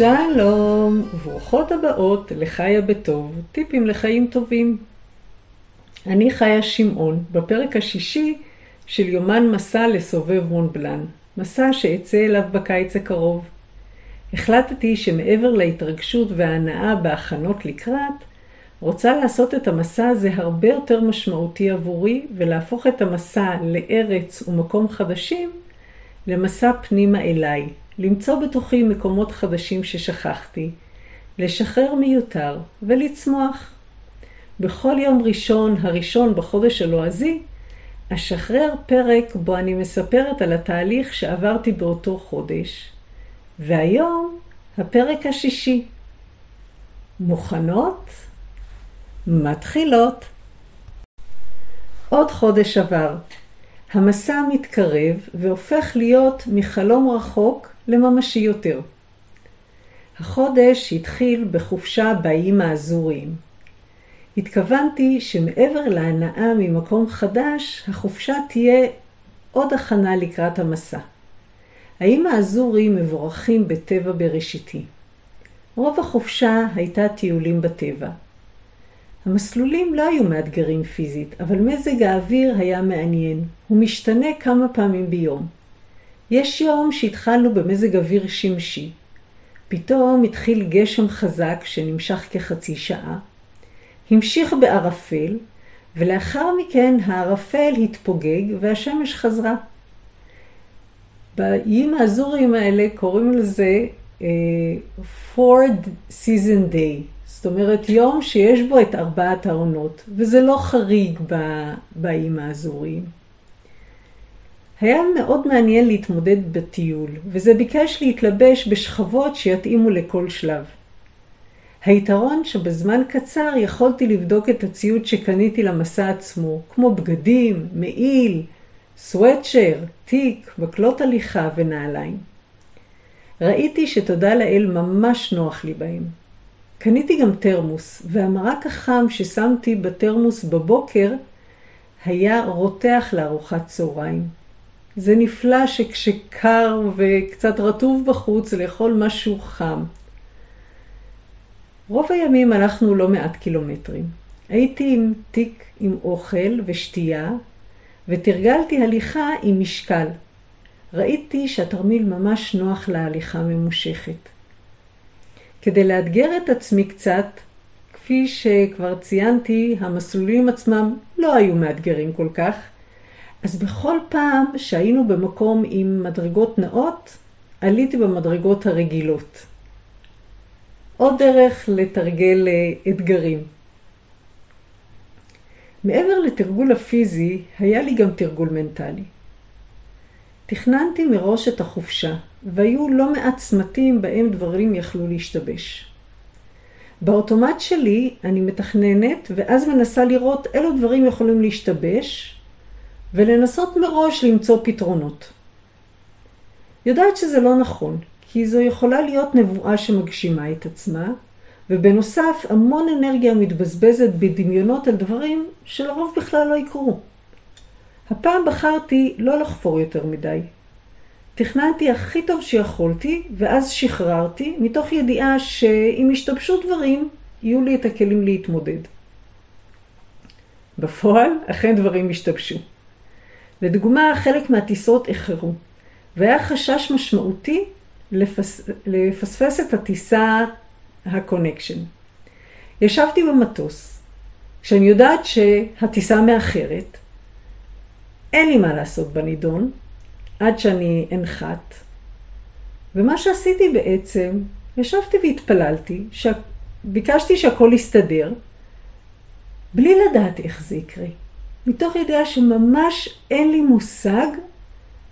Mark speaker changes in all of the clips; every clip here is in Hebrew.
Speaker 1: שלום, וברוכות הבאות לחיה בטוב, טיפים לחיים טובים. אני חיה שמעון, בפרק השישי של יומן מסע לסובב מונבלן, מסע שאצא אליו בקיץ הקרוב. החלטתי שמעבר להתרגשות וההנאה בהכנות לקראת, רוצה לעשות את המסע הזה הרבה יותר משמעותי עבורי ולהפוך את המסע לארץ ומקום חדשים למסע פנימה אליי, למצוא בתוכי מקומות חדשים ששכחתי, לשחרר מיותר ולצמוח. בכל יום ראשון, הראשון בחודש הלועזי, אשחרר פרק בו אני מספרת על התהליך שעברתי באותו חודש. והיום, הפרק השישי. מוכנות? מתחילות. עוד חודש עבר. המסע מתקרב והופך להיות מחלום רחוק לממשי יותר. החודש התחיל בחופשה באיים האזוריים. התכוונתי שמעבר להנאה ממקום חדש, החופשה תהיה עוד הכנה לקראת המסע. האיים האזוריים מבורכים בטבע בראשיתי. רוב החופשה הייתה טיולים בטבע. המסלולים לא היו מאתגרים פיזית, אבל מזג האוויר היה מעניין. הוא משתנה כמה פעמים ביום. יש יום שהתחלנו במזג אוויר שמשי. פתאום התחיל גשם חזק שנמשך כחצי שעה. המשיך בערפל, ולאחר מכן הערפל התפוגג והשמש חזרה. באיים האזוריים האלה קוראים לזה uh, Four Season Day, זאת אומרת יום שיש בו את ארבעת העונות, וזה לא חריג באיים האזוריים. היה מאוד מעניין להתמודד בטיול, וזה ביקש להתלבש בשכבות שיתאימו לכל שלב. היתרון שבזמן קצר יכולתי לבדוק את הציוד שקניתי למסע עצמו, כמו בגדים, מעיל, סוואטשר, תיק, מקלות הליכה ונעליים. ראיתי שתודה לאל ממש נוח לי בהם. קניתי גם תרמוס, והמרק החם ששמתי בתרמוס בבוקר היה רותח לארוחת צהריים. זה נפלא שכשקר וקצת רטוב בחוץ לאכול משהו חם. רוב הימים הלכנו לא מעט קילומטרים. הייתי עם תיק עם אוכל ושתייה, ותרגלתי הליכה עם משקל. ראיתי שהתרמיל ממש נוח להליכה ממושכת. כדי לאתגר את עצמי קצת, כפי שכבר ציינתי, המסלולים עצמם לא היו מאתגרים כל כך, אז בכל פעם שהיינו במקום עם מדרגות נאות, עליתי במדרגות הרגילות. עוד דרך לתרגל אה, אתגרים. מעבר לתרגול הפיזי, היה לי גם תרגול מנטלי. תכננתי מראש את החופשה, והיו לא מעט צמתים בהם דברים יכלו להשתבש. באוטומט שלי אני מתכננת, ואז מנסה לראות אילו דברים יכולים להשתבש, ולנסות מראש למצוא פתרונות. יודעת שזה לא נכון, כי זו יכולה להיות נבואה שמגשימה את עצמה, ובנוסף המון אנרגיה מתבזבזת בדמיונות על דברים שלרוב בכלל לא יקרו. הפעם בחרתי לא לחפור יותר מדי. תכננתי הכי טוב שיכולתי, ואז שחררתי, מתוך ידיעה שאם ישתבשו דברים, יהיו לי את הכלים להתמודד. בפועל, אכן דברים השתבשו. לדוגמה, חלק מהטיסות איחרו, והיה חשש משמעותי לפס... לפספס את הטיסה ה connection. ישבתי במטוס, כשאני יודעת שהטיסה מאחרת, אין לי מה לעשות בנידון, עד שאני אנחת, ומה שעשיתי בעצם, ישבתי והתפללתי, ש... ביקשתי שהכל יסתדר, בלי לדעת איך זה יקרה. מתוך ידיעה שממש אין לי מושג,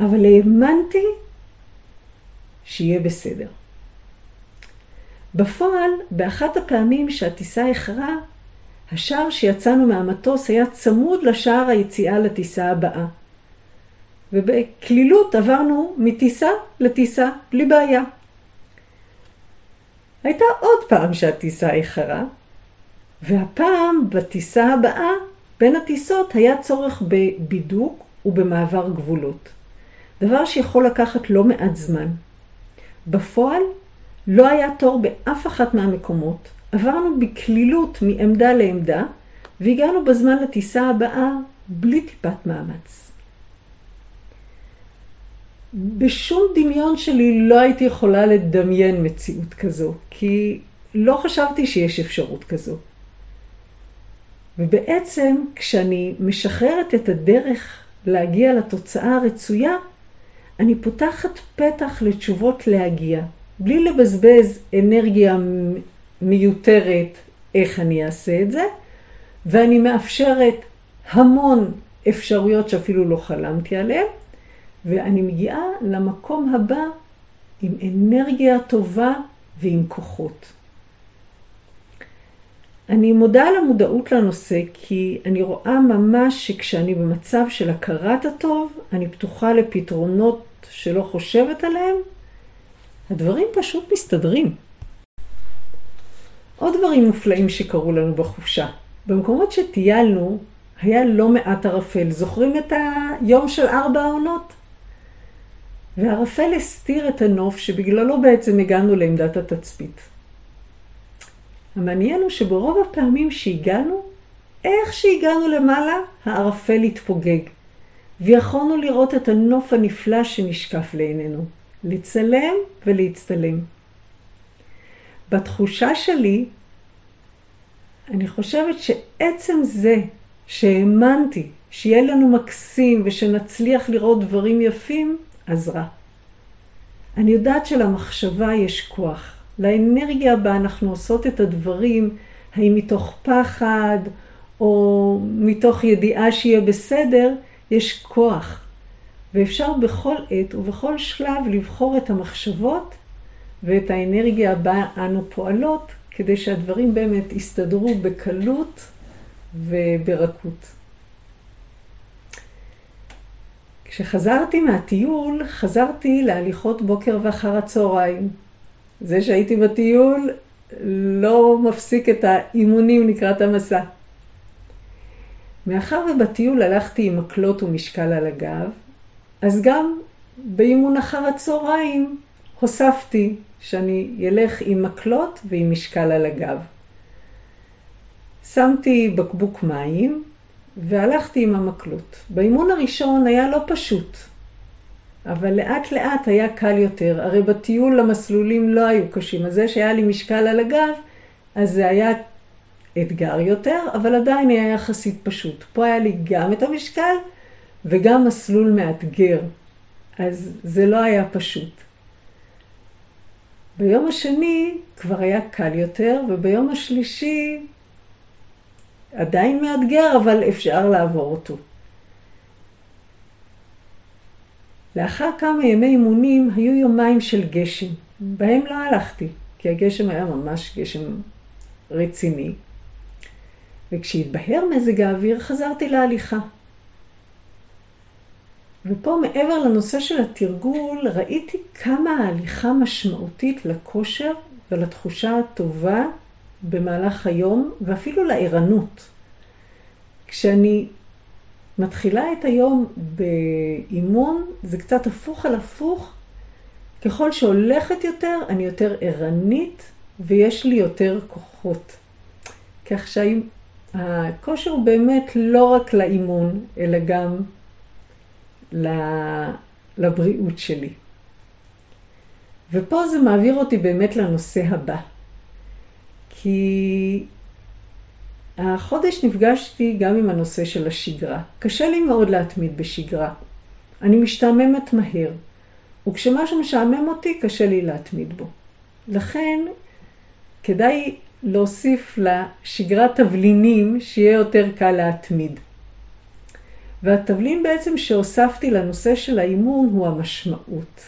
Speaker 1: אבל האמנתי שיהיה בסדר. בפועל, באחת הפעמים שהטיסה איחרה, השער שיצאנו מהמטוס היה צמוד לשער היציאה לטיסה הבאה. ובקלילות עברנו מטיסה לטיסה בלי בעיה. הייתה עוד פעם שהטיסה איחרה, והפעם בטיסה הבאה בין הטיסות היה צורך בבידוק ובמעבר גבולות, דבר שיכול לקחת לא מעט זמן. בפועל, לא היה תור באף אחת מהמקומות. עברנו בקלילות מעמדה לעמדה, והגענו בזמן לטיסה הבאה בלי טיפת מאמץ. בשום דמיון שלי לא הייתי יכולה לדמיין מציאות כזו, כי לא חשבתי שיש אפשרות כזו. ובעצם כשאני משחררת את הדרך להגיע לתוצאה הרצויה, אני פותחת פתח לתשובות להגיע, בלי לבזבז אנרגיה מיותרת איך אני אעשה את זה, ואני מאפשרת המון אפשרויות שאפילו לא חלמתי עליהן, ואני מגיעה למקום הבא עם אנרגיה טובה ועם כוחות. אני מודה על המודעות לנושא כי אני רואה ממש שכשאני במצב של הכרת הטוב, אני פתוחה לפתרונות שלא חושבת עליהם, הדברים פשוט מסתדרים. עוד דברים מופלאים שקרו לנו בחופשה. במקומות שטיילנו היה לא מעט ערפל. זוכרים את היום של ארבע העונות? והערפל הסתיר את הנוף שבגללו בעצם הגענו לעמדת התצפית. המעניין הוא שברוב הפעמים שהגענו, איך שהגענו למעלה, הערפל התפוגג, ויכולנו לראות את הנוף הנפלא שנשקף לעינינו, לצלם ולהצטלם. בתחושה שלי, אני חושבת שעצם זה שהאמנתי שיהיה לנו מקסים ושנצליח לראות דברים יפים, עזרה. אני יודעת שלמחשבה יש כוח. לאנרגיה בה אנחנו עושות את הדברים, האם מתוך פחד או מתוך ידיעה שיהיה בסדר, יש כוח. ואפשר בכל עת ובכל שלב לבחור את המחשבות ואת האנרגיה בה אנו פועלות, כדי שהדברים באמת יסתדרו בקלות וברכות. כשחזרתי מהטיול, חזרתי להליכות בוקר ואחר הצהריים. זה שהייתי בטיול לא מפסיק את האימונים לקראת המסע. מאחר ובטיול הלכתי עם מקלות ומשקל על הגב, אז גם באימון אחר הצהריים הוספתי שאני אלך עם מקלות ועם משקל על הגב. שמתי בקבוק מים והלכתי עם המקלות. באימון הראשון היה לא פשוט. אבל לאט לאט היה קל יותר. הרי בטיול המסלולים לא היו קשים. אז זה שהיה לי משקל על הגב, אז זה היה אתגר יותר, אבל עדיין היה יחסית פשוט. פה היה לי גם את המשקל וגם מסלול מאתגר. אז זה לא היה פשוט. ביום השני כבר היה קל יותר, וביום השלישי עדיין מאתגר, אבל אפשר לעבור אותו. לאחר כמה ימי אימונים היו יומיים של גשם, בהם לא הלכתי, כי הגשם היה ממש גשם רציני. וכשהתבהר מזג האוויר חזרתי להליכה. ופה מעבר לנושא של התרגול, ראיתי כמה ההליכה משמעותית לכושר ולתחושה הטובה במהלך היום, ואפילו לערנות. כשאני מתחילה את היום באימון, זה קצת הפוך על הפוך. ככל שהולכת יותר, אני יותר ערנית ויש לי יותר כוחות. כך שהכושר הוא באמת לא רק לאימון, אלא גם לבריאות שלי. ופה זה מעביר אותי באמת לנושא הבא. כי החודש נפגשתי גם עם הנושא של השגרה. קשה לי מאוד להתמיד בשגרה. אני משתעממת מהר, וכשמשהו משעמם אותי, קשה לי להתמיד בו. לכן, כדאי להוסיף לשגרת תבלינים שיהיה יותר קל להתמיד. והתבלין בעצם שהוספתי לנושא של האימון הוא המשמעות.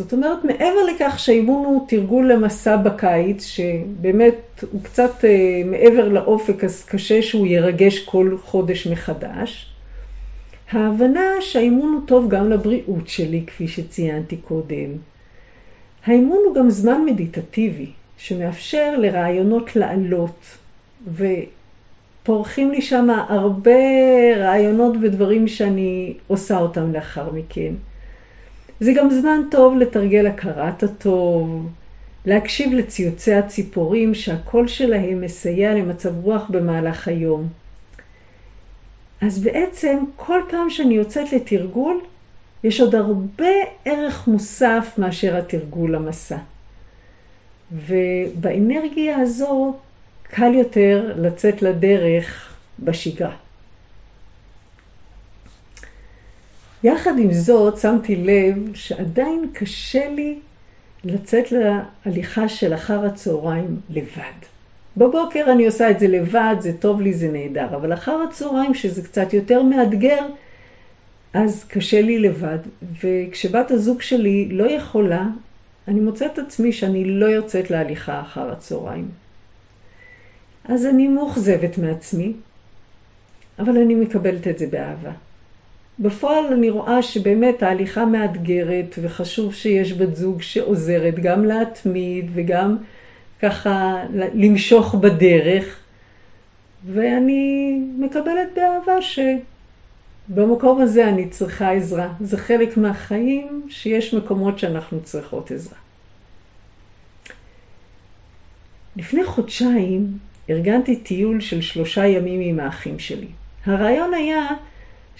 Speaker 1: זאת אומרת, מעבר לכך שהאימון הוא תרגול למסע בקיץ, שבאמת הוא קצת אה, מעבר לאופק, אז קשה שהוא ירגש כל חודש מחדש, ההבנה שהאימון הוא טוב גם לבריאות שלי, כפי שציינתי קודם. האימון הוא גם זמן מדיטטיבי, שמאפשר לרעיונות לעלות, ופורחים לי שם הרבה רעיונות ודברים שאני עושה אותם לאחר מכן. זה גם זמן טוב לתרגל הכרת הטוב, להקשיב לציוצי הציפורים שהקול שלהם מסייע למצב רוח במהלך היום. אז בעצם כל פעם שאני יוצאת לתרגול, יש עוד הרבה ערך מוסף מאשר התרגול למסע. ובאנרגיה הזו קל יותר לצאת לדרך בשגרה. יחד עם זאת, שמתי לב שעדיין קשה לי לצאת להליכה של אחר הצהריים לבד. בבוקר אני עושה את זה לבד, זה טוב לי, זה נהדר, אבל אחר הצהריים, שזה קצת יותר מאתגר, אז קשה לי לבד. וכשבת הזוג שלי לא יכולה, אני מוצאת עצמי שאני לא יוצאת להליכה אחר הצהריים. אז אני מאוכזבת מעצמי, אבל אני מקבלת את זה באהבה. בפועל אני רואה שבאמת ההליכה מאתגרת, וחשוב שיש בת זוג שעוזרת גם להתמיד וגם ככה למשוך בדרך, ואני מקבלת באהבה שבמקום הזה אני צריכה עזרה. זה חלק מהחיים שיש מקומות שאנחנו צריכות עזרה. לפני חודשיים ארגנתי טיול של שלושה ימים עם האחים שלי. הרעיון היה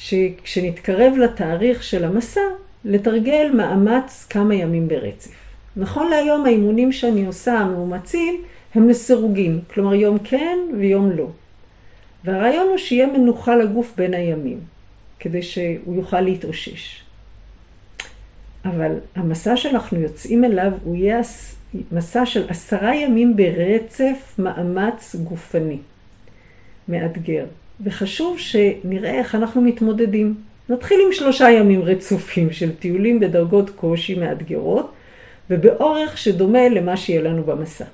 Speaker 1: שכשנתקרב לתאריך של המסע, לתרגל מאמץ כמה ימים ברצף. נכון להיום האימונים שאני עושה, המאומצים, הם לסירוגין, כלומר יום כן ויום לא. והרעיון הוא שיהיה מנוחה לגוף בין הימים, כדי שהוא יוכל להתאושש. אבל המסע שאנחנו יוצאים אליו הוא יהיה מסע של עשרה ימים ברצף מאמץ גופני, מאתגר. וחשוב שנראה איך אנחנו מתמודדים. נתחיל עם שלושה ימים רצופים של טיולים בדרגות קושי מאתגרות ובאורך שדומה למה שיהיה לנו במסע.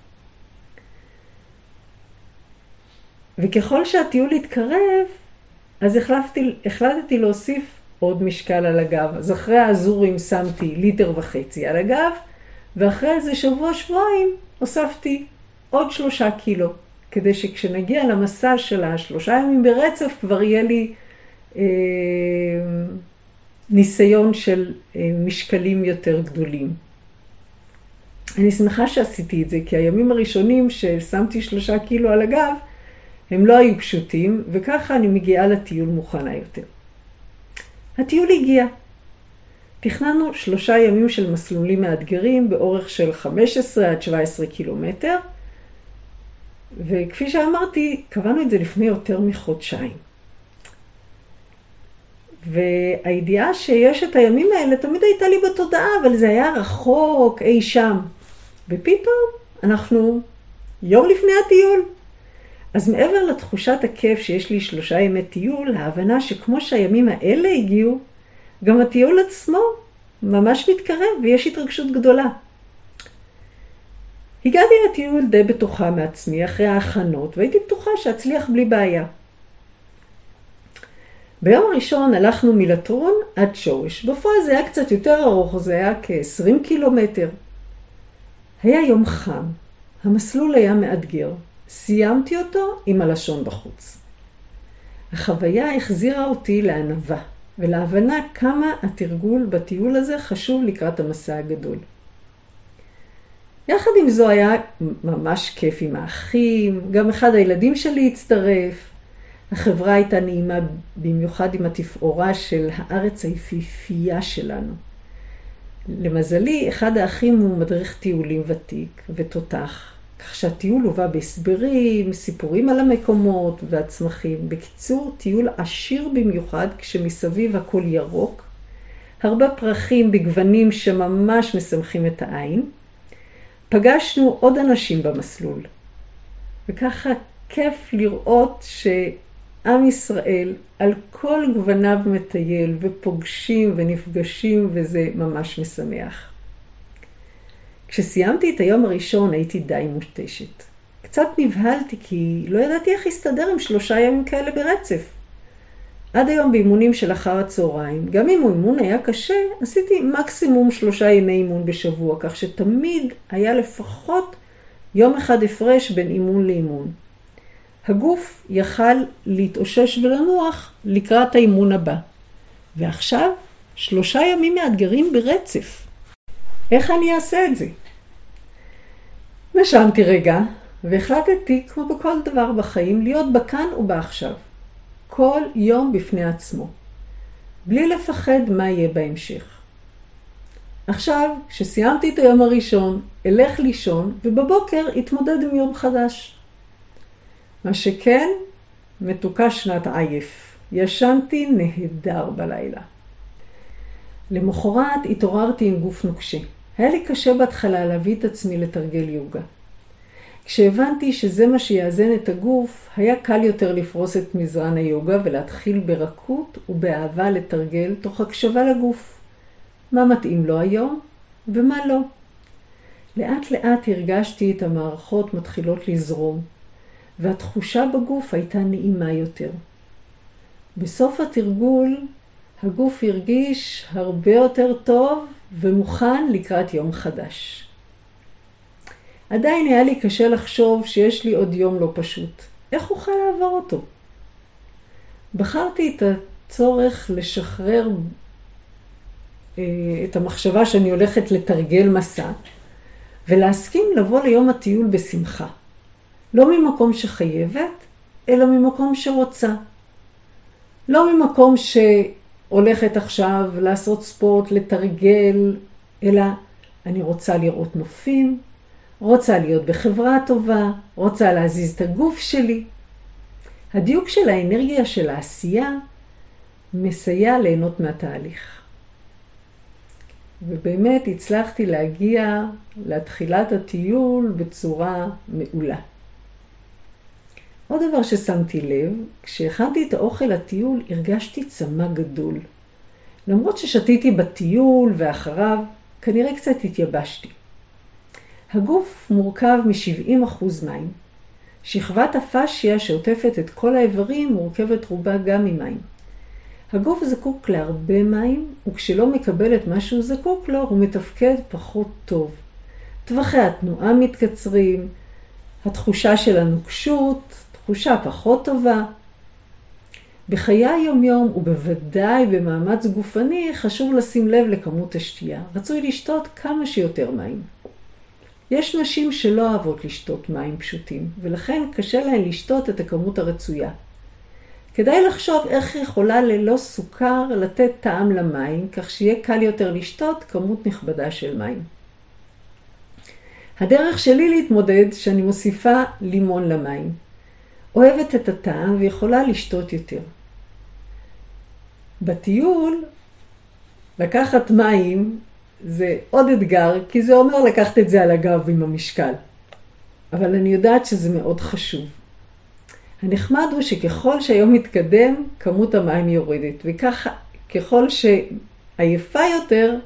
Speaker 1: וככל שהטיול התקרב, אז החלפתי, החלטתי להוסיף עוד משקל על הגב. אז אחרי האזורים שמתי ליטר וחצי על הגב, ואחרי איזה שבוע-שבועיים הוספתי עוד שלושה קילו. כדי שכשנגיע למסע של השלושה ימים ברצף, כבר יהיה לי אה, ניסיון של אה, משקלים יותר גדולים. אני שמחה שעשיתי את זה, כי הימים הראשונים ששמתי שלושה קילו על הגב, הם לא היו פשוטים, וככה אני מגיעה לטיול מוכנה יותר. הטיול הגיע. תכננו שלושה ימים של מסלולים מאתגרים באורך של 15 עד 17 קילומטר, וכפי שאמרתי, קבענו את זה לפני יותר מחודשיים. והידיעה שיש את הימים האלה תמיד הייתה לי בתודעה, אבל זה היה רחוק, אי שם. ופתאום אנחנו יום לפני הטיול. אז מעבר לתחושת הכיף שיש לי שלושה ימי טיול, ההבנה שכמו שהימים האלה הגיעו, גם הטיול עצמו ממש מתקרב ויש התרגשות גדולה. הגעתי לטיול די בטוחה מעצמי אחרי ההכנות, והייתי בטוחה שאצליח בלי בעיה. ביום הראשון הלכנו מלטרון עד שורש. בפועל זה היה קצת יותר ארוך, זה היה כ-20 קילומטר. היה יום חם, המסלול היה מאתגר. סיימתי אותו עם הלשון בחוץ. החוויה החזירה אותי לענווה ולהבנה כמה התרגול בטיול הזה חשוב לקראת המסע הגדול. יחד עם זו היה ממש כיף עם האחים, גם אחד הילדים שלי הצטרף. החברה הייתה נעימה במיוחד עם התפאורה של הארץ היפיפייה שלנו. למזלי, אחד האחים הוא מדריך טיולים ותיק ותותח, כך שהטיול הובא בהסברים, סיפורים על המקומות והצמחים. בקיצור, טיול עשיר במיוחד כשמסביב הכל ירוק, הרבה פרחים בגוונים שממש משמחים את העין. פגשנו עוד אנשים במסלול, וככה כיף לראות שעם ישראל על כל גווניו מטייל ופוגשים ונפגשים וזה ממש משמח. כשסיימתי את היום הראשון הייתי די מותשת. קצת נבהלתי כי לא ידעתי איך להסתדר עם שלושה ימים כאלה ברצף. עד היום באימונים של אחר הצהריים, גם אם האימון היה קשה, עשיתי מקסימום שלושה ימי אימון בשבוע, כך שתמיד היה לפחות יום אחד הפרש בין אימון לאימון. הגוף יכל להתאושש ולנוח לקראת האימון הבא. ועכשיו שלושה ימים מאתגרים ברצף. איך אני אעשה את זה? נשמתי רגע, והחלטתי, כמו בכל דבר בחיים, להיות בכאן ובעכשיו. כל יום בפני עצמו. בלי לפחד מה יהיה בהמשך. עכשיו, כשסיימתי את היום הראשון, אלך לישון, ובבוקר אתמודד עם יום חדש. מה שכן, מתוקה שנת עייף. ישנתי נהדר בלילה. למחרת התעוררתי עם גוף נוקשה. היה לי קשה בהתחלה להביא את עצמי לתרגל יוגה. כשהבנתי שזה מה שיאזן את הגוף, היה קל יותר לפרוס את מזרן היוגה ולהתחיל ברכות ובאהבה לתרגל תוך הקשבה לגוף. מה מתאים לו היום ומה לא. לאט לאט הרגשתי את המערכות מתחילות לזרום, והתחושה בגוף הייתה נעימה יותר. בסוף התרגול הגוף הרגיש הרבה יותר טוב ומוכן לקראת יום חדש. עדיין היה לי קשה לחשוב שיש לי עוד יום לא פשוט. איך אוכל לעבור אותו? בחרתי את הצורך לשחרר אה, את המחשבה שאני הולכת לתרגל מסע, ולהסכים לבוא ליום הטיול בשמחה. לא ממקום שחייבת, אלא ממקום שרוצה. לא ממקום שהולכת עכשיו לעשות ספורט, לתרגל, אלא אני רוצה לראות נופים, רוצה להיות בחברה טובה, רוצה להזיז את הגוף שלי. הדיוק של האנרגיה של העשייה מסייע ליהנות מהתהליך. ובאמת הצלחתי להגיע לתחילת הטיול בצורה מעולה. עוד דבר ששמתי לב, כשהכנתי את האוכל לטיול הרגשתי צמא גדול. למרות ששתיתי בטיול ואחריו, כנראה קצת התייבשתי. הגוף מורכב מ-70% מים. שכבת הפאשיה שעוטפת את כל האיברים מורכבת רובה גם ממים. הגוף זקוק להרבה מים, וכשלא מקבל את מה שהוא זקוק לו, הוא מתפקד פחות טוב. טווחי התנועה מתקצרים, התחושה של הנוקשות, תחושה פחות טובה. בחיי היומיום, ובוודאי במאמץ גופני, חשוב לשים לב לכמות השתייה. רצוי לשתות כמה שיותר מים. יש נשים שלא אוהבות לשתות מים פשוטים, ולכן קשה להן לשתות את הכמות הרצויה. כדאי לחשוב איך יכולה ללא סוכר לתת טעם למים, כך שיהיה קל יותר לשתות כמות נכבדה של מים. הדרך שלי להתמודד שאני מוסיפה לימון למים. אוהבת את הטעם ויכולה לשתות יותר. בטיול, לקחת מים זה עוד אתגר, כי זה אומר לקחת את זה על הגב עם המשקל. אבל אני יודעת שזה מאוד חשוב. הנחמד הוא שככל שהיום מתקדם, כמות המים יורדת, וככה, ככל שעייפה יותר,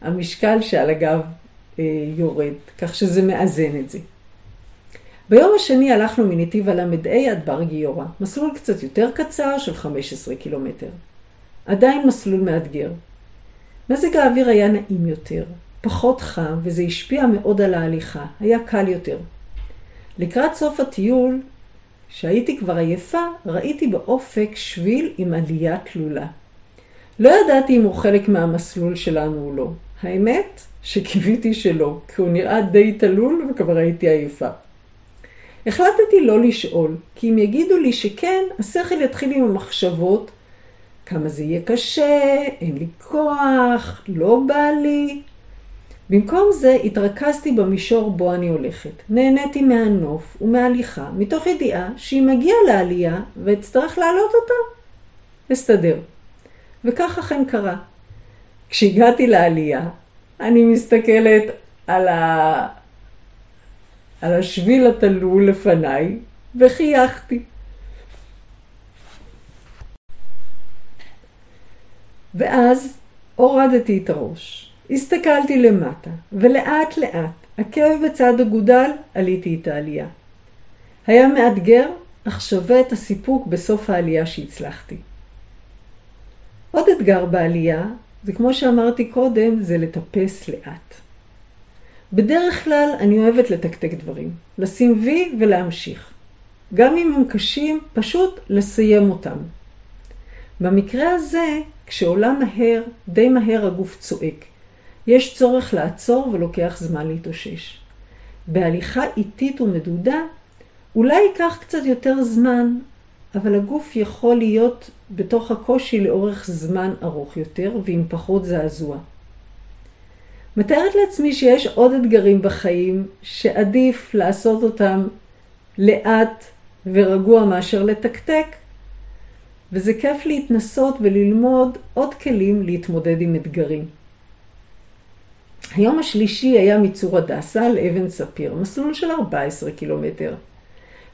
Speaker 1: המשקל שעל הגב אה, יורד, כך שזה מאזן את זה. ביום השני הלכנו מנתיב הל"ה עד בר גיורא, מסלול קצת יותר קצר של 15 קילומטר. עדיין מסלול מאתגר. מזג האוויר היה נעים יותר, פחות חם, וזה השפיע מאוד על ההליכה, היה קל יותר. לקראת סוף הטיול, כשהייתי כבר עייפה, ראיתי באופק שביל עם עלייה תלולה. לא ידעתי אם הוא חלק מהמסלול שלנו או לא. האמת שקיוויתי שלא, כי הוא נראה די תלול וכבר הייתי עייפה. החלטתי לא לשאול, כי אם יגידו לי שכן, השכל יתחיל עם המחשבות כמה זה יהיה קשה, אין לי כוח, לא בא לי. במקום זה התרכזתי במישור בו אני הולכת. נהניתי מהנוף ומהליכה, מתוך ידיעה שאם אגיע לעלייה ואצטרך להעלות אותה, אסתדר. וכך אכן קרה. כשהגעתי לעלייה, אני מסתכלת על, ה... על השביל התלול לפניי, וחייכתי. ואז הורדתי את הראש, הסתכלתי למטה, ולאט לאט, עקב בצד אגודל, עליתי את העלייה. היה מאתגר, אך שווה את הסיפוק בסוף העלייה שהצלחתי. עוד אתגר בעלייה, זה כמו שאמרתי קודם, זה לטפס לאט. בדרך כלל אני אוהבת לתקתק דברים, לשים וי ולהמשיך. גם אם הם קשים, פשוט לסיים אותם. במקרה הזה כשעולה מהר, די מהר הגוף צועק. יש צורך לעצור ולוקח זמן להתאושש. בהליכה איטית ומדודה, אולי ייקח קצת יותר זמן, אבל הגוף יכול להיות בתוך הקושי לאורך זמן ארוך יותר ועם פחות זעזוע. מתארת לעצמי שיש עוד אתגרים בחיים שעדיף לעשות אותם לאט ורגוע מאשר לתקתק, וזה כיף להתנסות וללמוד עוד כלים להתמודד עם אתגרים. היום השלישי היה מצור הדסה לאבן ספיר, מסלול של 14 קילומטר.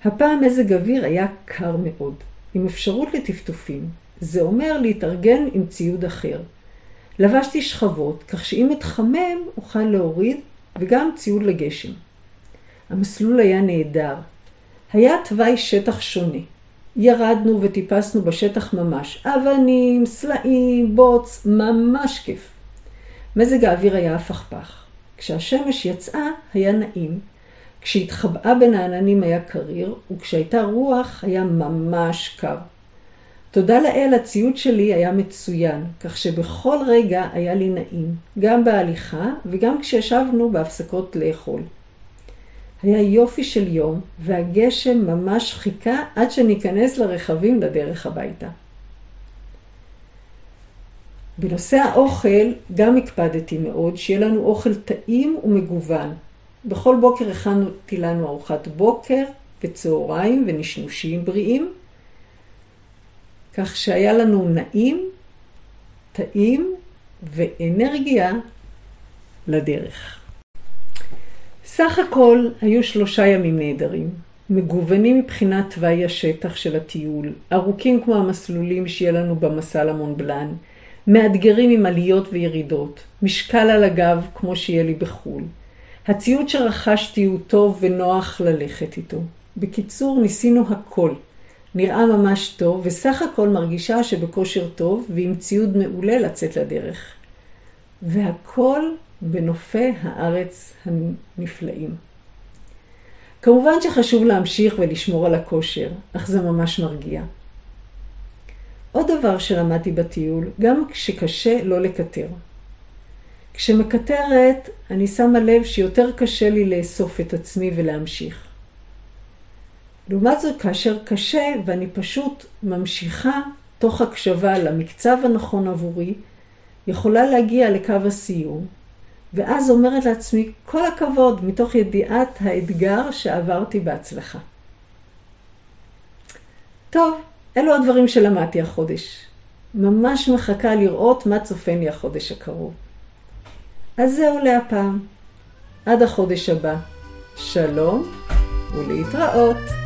Speaker 1: הפעם מזג אוויר היה קר מאוד, עם אפשרות לטפטופים. זה אומר להתארגן עם ציוד אחר. לבשתי שכבות, כך שאם אתחמם אוכל להוריד, וגם ציוד לגשם. המסלול היה נהדר. היה תוואי שטח שונה. ירדנו וטיפסנו בשטח ממש. אבנים, סלעים, בוץ, ממש כיף. מזג האוויר היה הפכפך. כשהשמש יצאה, היה נעים. כשהתחבאה בין העננים היה קריר, וכשהייתה רוח היה ממש קר. תודה לאל, הציוד שלי היה מצוין, כך שבכל רגע היה לי נעים, גם בהליכה וגם כשישבנו בהפסקות לאכול. היה יופי של יום, והגשם ממש חיכה עד שניכנס לרכבים לדרך הביתה. בנושא האוכל גם הקפדתי מאוד שיהיה לנו אוכל טעים ומגוון. בכל בוקר הכנתי לנו ארוחת בוקר וצהריים ונשנושים בריאים, כך שהיה לנו נעים, טעים ואנרגיה לדרך. סך הכל היו שלושה ימים נהדרים, מגוונים מבחינת תוואי השטח של הטיול, ארוכים כמו המסלולים שיהיה לנו במסע למונבלן, מאתגרים עם עליות וירידות, משקל על הגב כמו שיהיה לי בחו"ל. הציוד שרכשתי הוא טוב ונוח ללכת איתו. בקיצור, ניסינו הכל. נראה ממש טוב, וסך הכל מרגישה שבכושר טוב ועם ציוד מעולה לצאת לדרך. והכל בנופי הארץ הנפלאים. כמובן שחשוב להמשיך ולשמור על הכושר, אך זה ממש מרגיע. עוד דבר שלמדתי בטיול, גם כשקשה לא לקטר. כשמקטרת, אני שמה לב שיותר קשה לי לאסוף את עצמי ולהמשיך. לעומת זאת, כאשר קשה ואני פשוט ממשיכה תוך הקשבה למקצב הנכון עבורי, יכולה להגיע לקו הסיום, ואז אומרת לעצמי, כל הכבוד, מתוך ידיעת האתגר שעברתי בהצלחה. טוב, אלו הדברים שלמדתי החודש. ממש מחכה לראות מה צופן לי החודש הקרוב. אז זהו להפעם. עד החודש הבא. שלום ולהתראות.